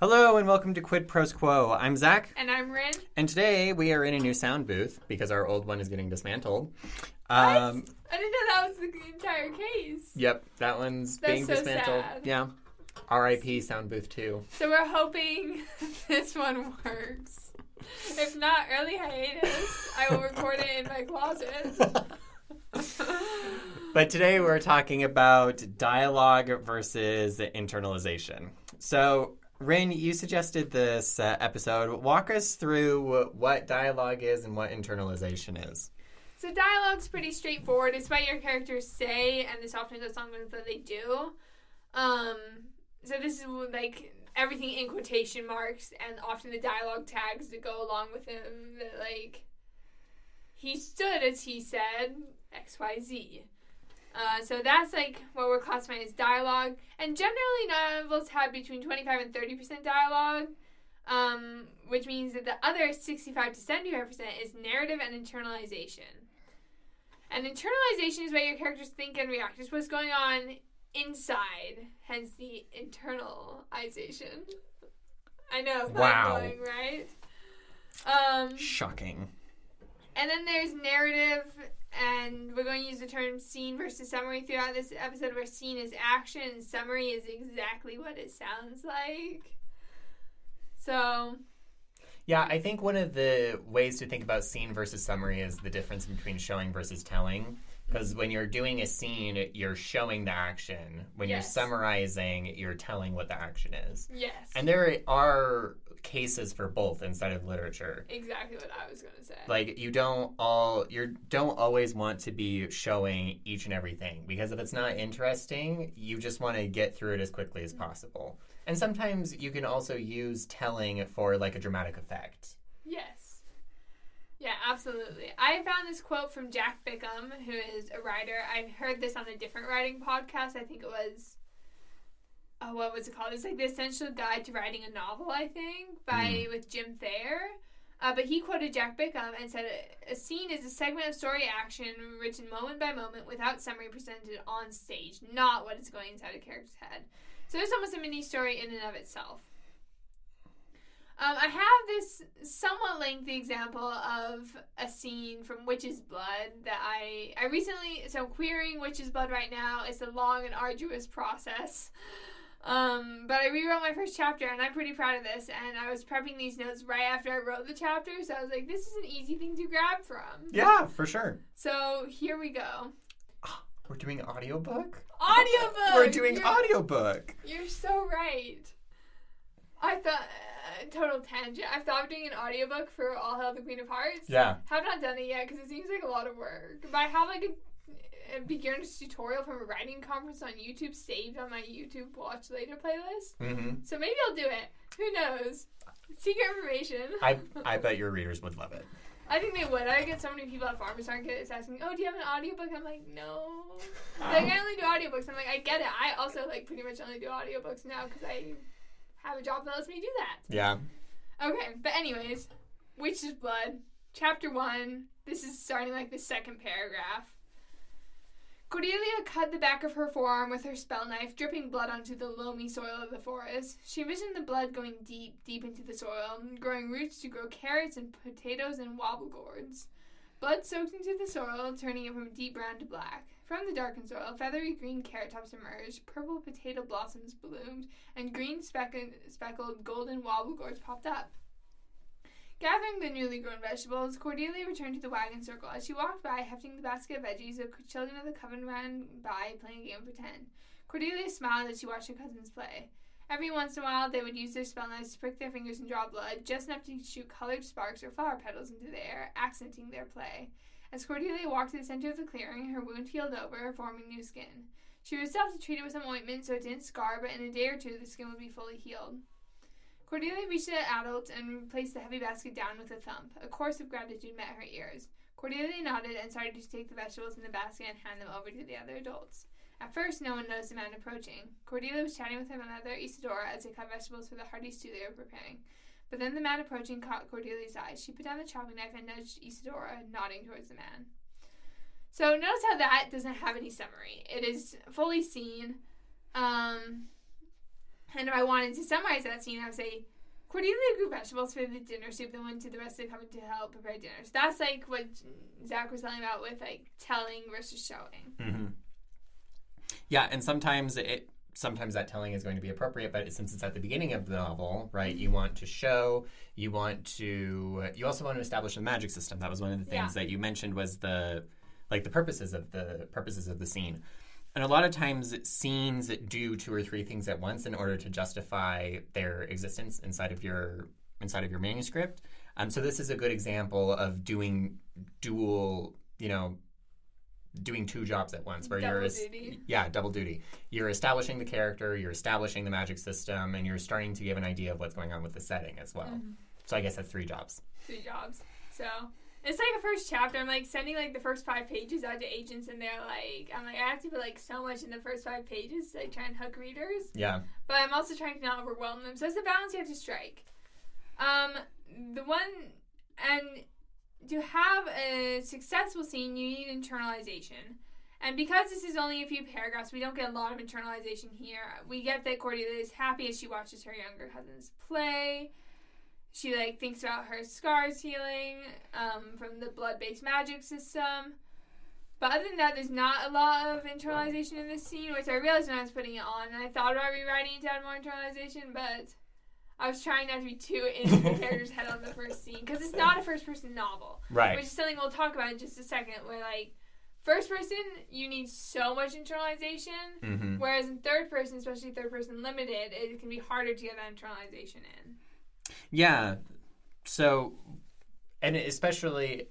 Hello and welcome to Quid Pros Quo. I'm Zac, And I'm Rin. and today we are in a new sound booth because our old one is getting dismantled. Um, I didn't know that was the entire case. Yep, that one's That's being so dismantled. sad. Yeah. R.I.P. Sound Booth 2. So we're hoping this one works. If not, early hiatus. I will record it in my closet. But today we're talking about dialogue versus internalization. So, Rin, you suggested this uh, episode. Walk us through what dialogue is and what internalization is. So dialogue's pretty straightforward. It's what your characters say, and this often goes along with what they do. Um, so this is like everything in quotation marks, and often the dialogue tags that go along with them. That like he stood as he said X Y Z. Uh, so that's like what we're classifying as dialogue, and generally novels have between twenty five and thirty percent dialogue um, which means that the other 65 to 75% is narrative and internalization. And internalization is what your characters think and react. It's what's going on inside, hence the internalization. I know, Wow. blowing, right? Um, Shocking. and then there's narrative, and we're going to use the term scene versus summary throughout this episode, where scene is action and summary is exactly what it sounds like. So, Yeah, I think one of the ways to think about scene versus summary is the difference between showing versus telling. Because when you're doing a scene, you're showing the action. When you're summarizing, you're telling what the action is. yes. And there are cases for both inside of literature. exactly what I was going to say. Like you don't all you don't always want to be showing each and everything because if it's not interesting, you just want to get through it as quickly as mm-hmm. possible. And sometimes you can also use telling for like a dramatic effect. Yes. Yeah, absolutely. I found this quote from Jack Bickham, who is a writer. I heard this on a different writing podcast. I think it was, oh, what was it called? It's like the Essential Guide to Writing a Novel, I think, by with Jim Thayer. Uh, but he quoted Jack Bickham and said, "A scene is a segment of story action written moment by moment without summary presented on stage, not what is going inside a character's head." So it's almost a mini story in and of itself. Um, I have this somewhat lengthy example of a scene from Witch's Blood that I I recently so I'm querying Witch's Blood right now. It's a long and arduous process. Um, but I rewrote my first chapter and I'm pretty proud of this. And I was prepping these notes right after I wrote the chapter, so I was like, this is an easy thing to grab from. Yeah, for sure. So here we go. We're doing audiobook? Audiobook. We're doing You're- audiobook. You're so right. I thought uh, total tangent. I thought of doing an audiobook for All Hail the Queen of Hearts. Yeah. Have not done it yet because it seems like a lot of work. But I have like a, a beginner's tutorial from a writing conference on YouTube saved on my YouTube watch later playlist. Mhm. So maybe I'll do it. Who knows? Secret information. I I bet your readers would love it. I think they would. I get so many people at farmers markets asking, "Oh, do you have an audiobook?" I'm like, "No." Like I only do audiobooks. I'm like, I get it. I also like pretty much only do audiobooks now because I have a job that lets me do that. Yeah. Okay, but anyways, Witch's Blood, chapter one. This is starting like the second paragraph. Cordelia cut the back of her forearm with her spell knife, dripping blood onto the loamy soil of the forest. She envisioned the blood going deep, deep into the soil, growing roots to grow carrots and potatoes and wobble gourds. Blood soaked into the soil, turning it from deep brown to black. From the darkened soil, feathery green carrot tops emerged, purple potato blossoms bloomed, and green speckled, speckled golden wobble gourds popped up. Gathering the newly grown vegetables, Cordelia returned to the wagon circle. As she walked by, hefting the basket of veggies, the children of the coven ran by, playing a game of pretend. Cordelia smiled as she watched her cousins play. Every once in a while, they would use their spell knives to prick their fingers and draw blood, just enough to shoot colored sparks or flower petals into the air, accenting their play. As Cordelia walked to the center of the clearing, her wound healed over, forming new skin. She was herself to treat it with some ointment so it didn't scar, but in a day or two, the skin would be fully healed. Cordelia reached the adult and placed the heavy basket down with a thump. A chorus of gratitude met her ears. Cordelia nodded and started to take the vegetables in the basket and hand them over to the other adults. At first, no one noticed the man approaching. Cordelia was chatting with her mother, Isadora, as they cut vegetables for the hearty stew they were preparing. But then the man approaching caught Cordelia's eye. She put down the chopping knife and nudged Isadora, nodding towards the man. So notice how that doesn't have any summary. It is fully scene. Um, And if I wanted to summarize that scene, I would say Cordelia grew vegetables for the dinner soup, then went to the rest of the company to help prepare dinner. So that's like what Zac was telling about with like telling versus showing. hmm Yeah, and sometimes it sometimes that telling is going to be appropriate, but since it's at the beginning of the novel, right? You want to show, you want to, you also want to establish the magic system. That was one of the things Yeah. that you mentioned was the like the purposes of the purposes of the scene. And a lot of times scenes do two or three things at once in order to justify their existence inside of your inside of your manuscript. Um, so this is a good example of doing dual, you know, doing two jobs at once, where you're duty. yeah, double duty. You're establishing the character, you're establishing the magic system, and you're starting to give an idea of what's going on with the setting as well. Mm-hmm. So I guess that's three jobs. Three jobs. So it's like a first chapter. I'm like sending like the first five pages out to agents, and they're like, I'm like, I have to put like so much in the first five pages to like try and hook readers. Yeah. but I'm also trying to not overwhelm them. So it's the balance you have to strike. Um, the one and to have a successful scene, you need internalization. And because this is only a few paragraphs, we don't get a lot of internalization here. We get that Cordelia is happy as she watches her younger cousins play. She like thinks about her scars healing um, from the blood-based magic system. But other than that, there's not a lot of internalization in this scene, which I realized when I was putting it on. And I thought about rewriting it to add more internalization, but I was trying not to be too into the character's head on the first scene because it's not a first-person novel, Right. which is something we'll talk about in just a second. Where like first person, you need so much internalization, hmm whereas in third person, especially third person limited, it can be harder to get that internalization in. Yeah. So, and especially,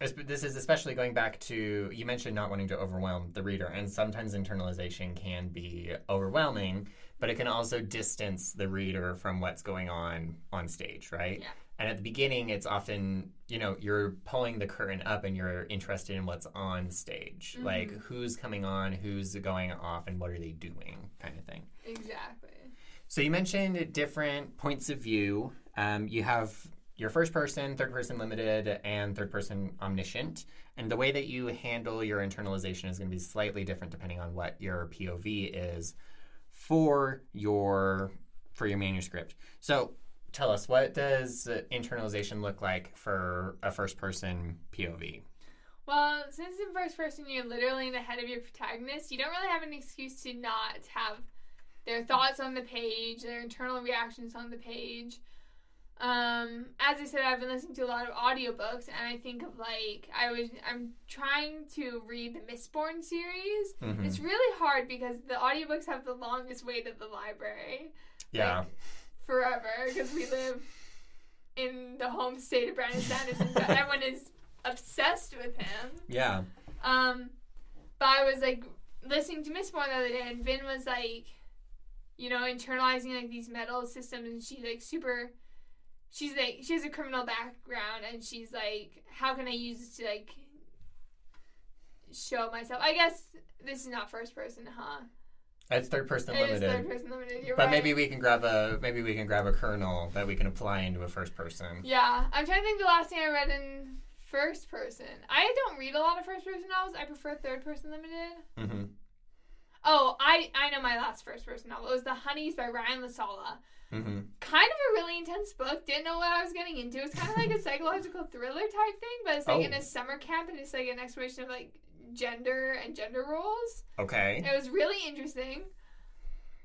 this is especially going back to you mentioned not wanting to overwhelm the reader, and sometimes internalization can be overwhelming, but it can also distance the reader from what's going on on stage, right? Yeah. And at the beginning, it's often, you know, you're pulling the curtain up and you're interested in what's on stage. Mm-hmm. Like who's coming on, who's going off, and what are they doing, kind of thing. Exactly. So you mentioned different points of view. Um, you have your first person, third person limited, and third person omniscient. And the way that you handle your internalization is going to be slightly different depending on what your POV is for your for your manuscript. So tell us what does internalization look like for a first person POV? Well, since in first person you're literally in the head of your protagonist, you don't really have an excuse to not have their thoughts on the page, their internal reactions on the page. Um, as I said, I've been listening to a lot of audiobooks, and I think of like I was I'm trying to read the Mistborn series. Mhm. It's really hard because the audiobooks have the longest wait at the library Yeah. forever because we live in the home state of Brandon Sanderson, so everyone is obsessed with him. Yeah. Um, but I was like listening to Mistborn the other day, and Vin was like, you know, internalizing like these metal systems, and she's like super. She's like she has a criminal background, and she's like, how can I use this to like show myself? I guess this is not first person, huh? It's third person It limited. third person limited. You're But right. maybe we can grab a maybe we can grab a kernel that we can apply into a first person. Yeah, I'm trying to think the last thing I read in first person. I don't read a lot of first person novels. I prefer third person limited. hmm Oh, I I know my last first person novel. It was The Honeys by Ryan La Sala. hmm Kind of a really intense book. Didn't know what I was getting into. It's kind of like a psychological thriller type thing, but it's like in Oh. a summer camp and it's like an exploration of like gender and gender roles. Okay. It was really interesting.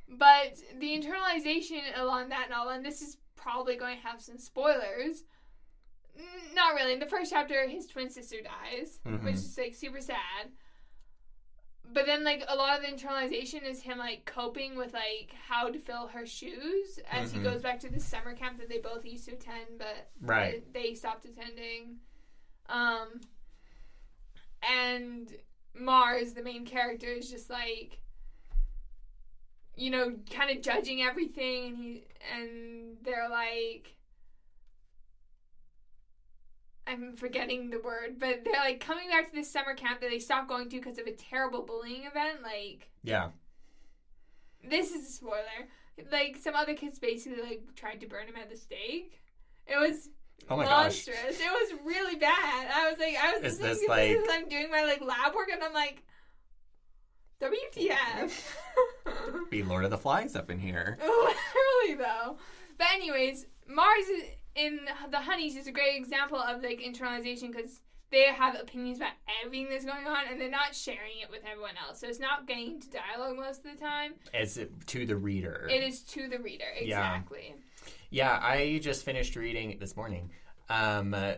But the internalization along that novel, and this is probably going to have some spoilers. Not really. In the first chapter, his twin sister dies, Mhm. which is like super sad. But then, like a lot of the internalization is him like coping with like how to fill her shoes as Mhm. he goes back to the summer camp that they both used to attend, but Right. they stopped attending. Um, and Mars, the main character, is just like, you know, kind of judging everything, and he and they're like, I'm forgetting the word, but they're like coming back to this summer camp that they stopped going to because of a terrible bullying event. Like, Yeah. this is a spoiler. Like some other kids basically like tried to burn him at the stake. It was Oh my gosh. monstrous. It was really bad. I was like, I was Is listening this like- this I'm doing my like lab work, and I'm like, WTF? Be Lord of the Flies up in here. Literally, though. But anyways, Mars is, in the Honeys is a great example of like internalization because they have opinions about everything that's going on and they're not sharing it with everyone else. So it's not getting to dialogue most of the time. It's to the reader. It is to the reader, exactly. Yeah, I just finished reading this morning. Um, uh,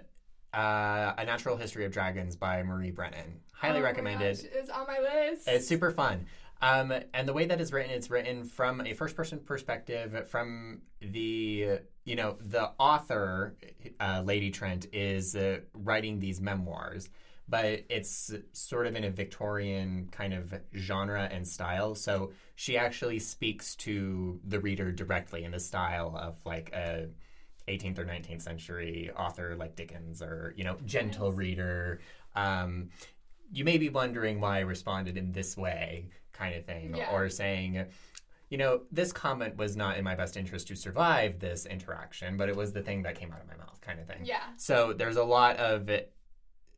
a Natural History of Dragons by Marie Brennan. Highly Oh recommended. gosh, it's on my list. It's super fun. Um, and the way that it's written, it's written from a first person perspective, from the, you know, the author, uh, Lady Trent, is uh, writing these memoirs, but it's sort of in a Victorian kind of genre and style. So she actually speaks to the reader directly in the style of like a 18th or 19th century author like Dickens or, you know, gentle reader. Um, you may be wondering why I responded in this way, kind of thing, Yeah. or saying, you know, this comment was not in my best interest to survive this interaction, but it was the thing that came out of my mouth, kind of thing. yeah. So there's a lot of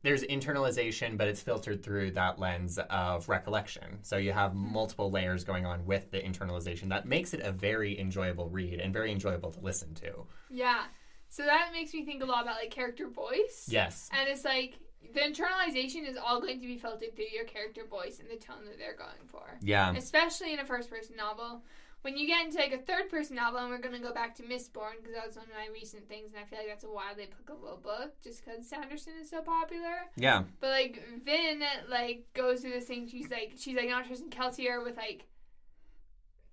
there's internalization, but it's filtered through that lens of recollection. So you have mm-hmm. multiple layers going on with the internalization that makes it a very enjoyable read and very enjoyable to listen to. Yeah. So that makes me think a lot about like character voice. Yes. And it's like the internalization is all going to be filtered through your character voice and the tone that they're going for. Yeah. Especially in a first person novel. When you get into like a third person novel, and we're going to go back to Mistborn because that was one of my recent things, and I feel like that's a wildly applicable book just because Sanderson is so popular. Yeah. But like Vin, like goes through this thing. She's like, she's like not trusting Kelsier with like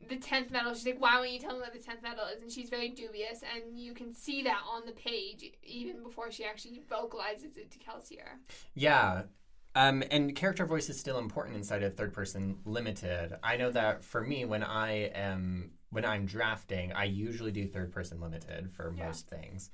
the tenth metal. She's like, why won't you tell me what the tenth metal is? And she's very dubious, and you can see that on the page even before she actually vocalizes it to Kelsier. Yeah. Um, and character voice is still important inside of third person limited. I know that for me, when I am when I'm drafting, I usually do third person limited for Yeah. most things.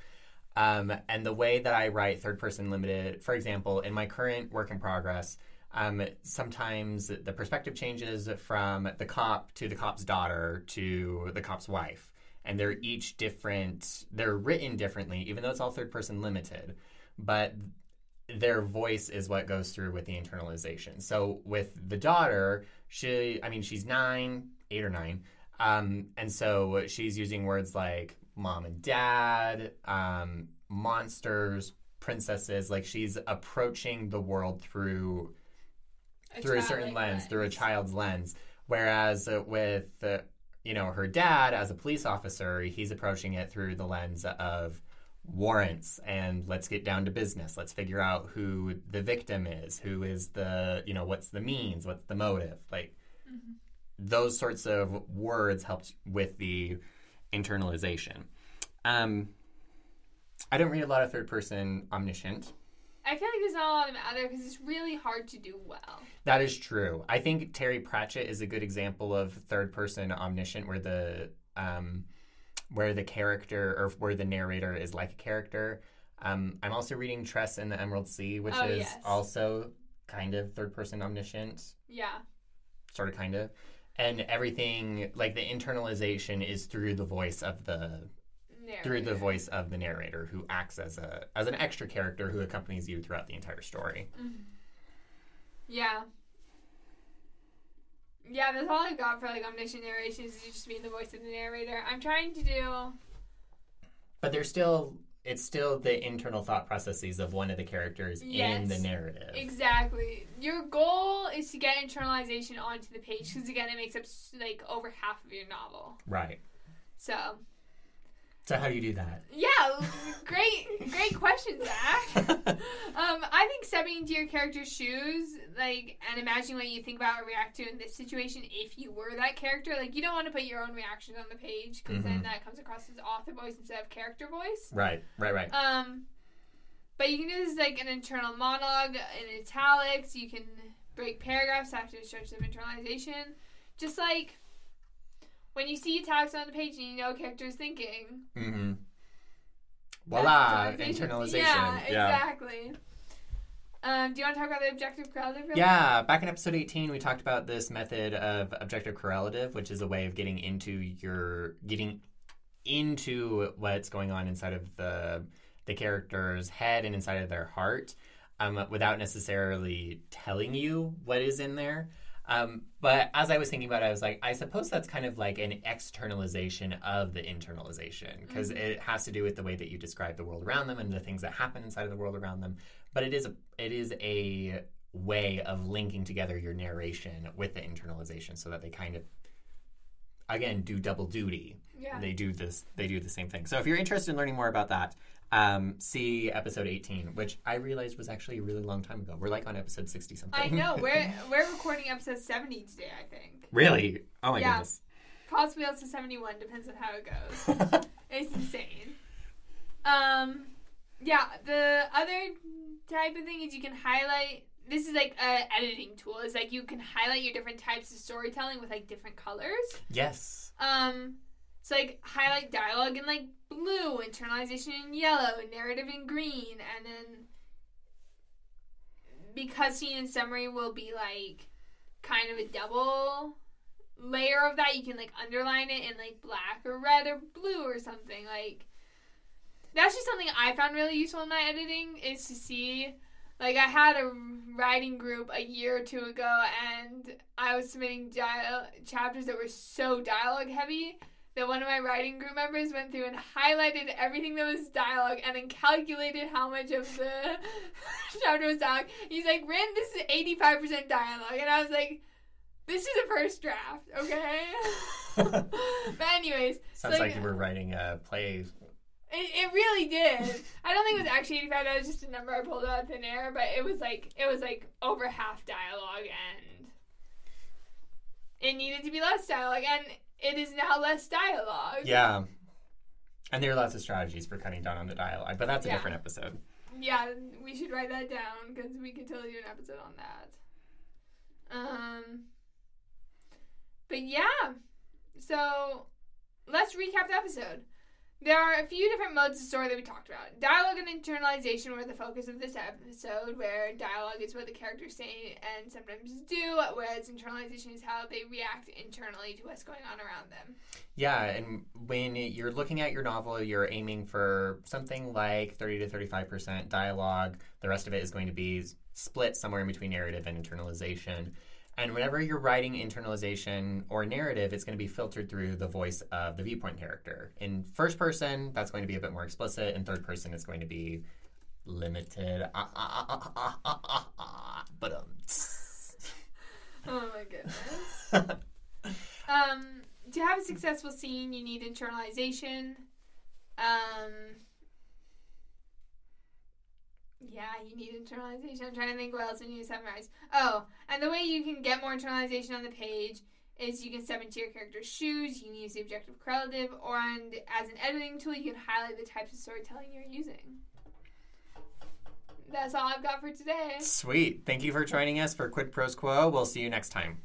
Um, and the way that I write third person limited, for example, in my current work in progress, um, sometimes the perspective changes from the cop to the cop's daughter to the cop's wife. And they're each different, they're written differently, even though it's all third person limited. But their voice is what goes through with the internalization. So with the daughter, she, I mean, she's nine, eight or nine, um, and so she's using words like mom and dad, um, monsters, princesses. Like she's approaching the world through through a certain childlike lens, through a child's lens. Whereas uh, with uh, you know her dad as a police officer, he's approaching it through the lens of warrants and let's get down to business. Let's figure out who the victim is, who is the you know what's the means, what's the motive, like Mhm. those sorts of words helped with the internalization. Um, I don't read a lot of third person omniscient. I feel like there's not a lot of it out there because it's really hard to do well. That is true. I think Terry Pratchett is a good example of third person omniscient where the um, where the character or where the narrator is like a character. Um, I'm also reading Tress in the Emerald Sea, which Oh, is yes. also kind of third person omniscient, Yeah. sort of kind of. And everything like the internalization is through the voice of the through the voice of the narrator who acts as a as an extra character who accompanies you throughout the entire story. Mhm. Yeah. Yeah, that's all I've got for like omniscient narrations is just being the voice of the narrator. I'm trying to do But there's still it's still the internal thought processes of one of the characters in the narrative. exactly. Your goal is to get internalization onto the page because again, it makes up like over half of your novel. Right. So So how do you do that? yeah, great, great question, Zac. Um, I think stepping into your character's shoes, like, and imagining what you think about or react to in this situation if you were that character. Like, you don't want to put your own reactions on the page because then Mhm. that comes across as author voice instead of character voice. right, right, right. Um, but you can do this like an internal monologue in italics. You can break paragraphs after a stretch of internalization. Just like when you see italics on the page and you know a character is thinking. Mm-hmm. Voila, internalization. Yeah, exactly. Um, do you want to talk about the objective correlative? real Yeah, back in episode 18, we talked about this method of objective correlative, which is a way of getting into your getting into what's going on inside of the the character's head and inside of their heart, um, without necessarily telling you what is in there. Um, but as I was thinking about it, I was like, I suppose that's kind of like an externalization of the internalization because Mhm. it has to do with the way that you describe the world around them and the things that happen inside of the world around them. But it is a it is a way of linking together your narration with the internalization so that they kind of again do double duty. Yeah. They do this. They do the same thing. So if you're interested in learning more about that, um, see episode 18, which I realized was actually a really long time ago. We're like on episode 60 something. I know. We're we're recording episode 70 today, I think. really? Oh my Yeah. goodness. Possibly also 71, depends on how it goes. It's insane. Um, yeah. The other type of thing is you can highlight. This is like a editing tool. It's like you can highlight your different types of storytelling with like different colors. yes. Um, so like highlight dialogue in like blue, internalization in yellow, narrative in green, and then because scene and summary will be like kind of a double layer of that, you can like underline it in like black or red or blue or something. Like that's just something I found really useful in my editing is to see like I had a writing group a year or two ago and I was submitting dial- chapters that were so dialogue heavy that one of my writing group members went through and highlighted everything that was dialogue and then calculated how much of the chapter was dialogue. He's like, Rin, this is 85% dialogue. And I was like, this is a first draft, okay? but anyways, Sounds so, like you were writing a play. it, it really did. I don't think it was actually 85. That was just a number I pulled out of thin air, but it was like it was like over half dialogue, and it needed to be less dialogue, and it is now less dialogue. Yeah. And there are lots of strategies for cutting down on the dialogue, but that's a Yeah. different episode. Yeah, we should write that down because we could totally do an episode on that. Um, but yeah, so let's recap the episode. There are a few different modes of story that we talked about. Dialogue and internalization were the focus of this episode, where dialogue is what the characters say and sometimes do, whereas internalization is how they react internally to what's going on around them. Yeah, and when you're looking at your novel, you're aiming for something like 30 to 35% dialogue. The rest of it is going to be split somewhere in between narrative and internalization. And whenever you're writing internalization or narrative, it's going to be filtered through the voice of the viewpoint character. In first person, that's going to be a bit more explicit. In third person, it's going to be limited. Ah, ah, ah, ah, ah, ah, ah, but um. Oh my goodness. Um, to have a successful scene, you need internalization. Um, yeah, you need internalization. I'm trying to think what else we need to summarize. Oh, and the way you can get more internalization on the page is you can step into your character's shoes, you can use the objective correlative, or and as an editing tool, you can highlight the types of storytelling you're using. That's all I've got for today. Sweet. Thank you for joining us for Quid Pros Quo. We'll see you next time.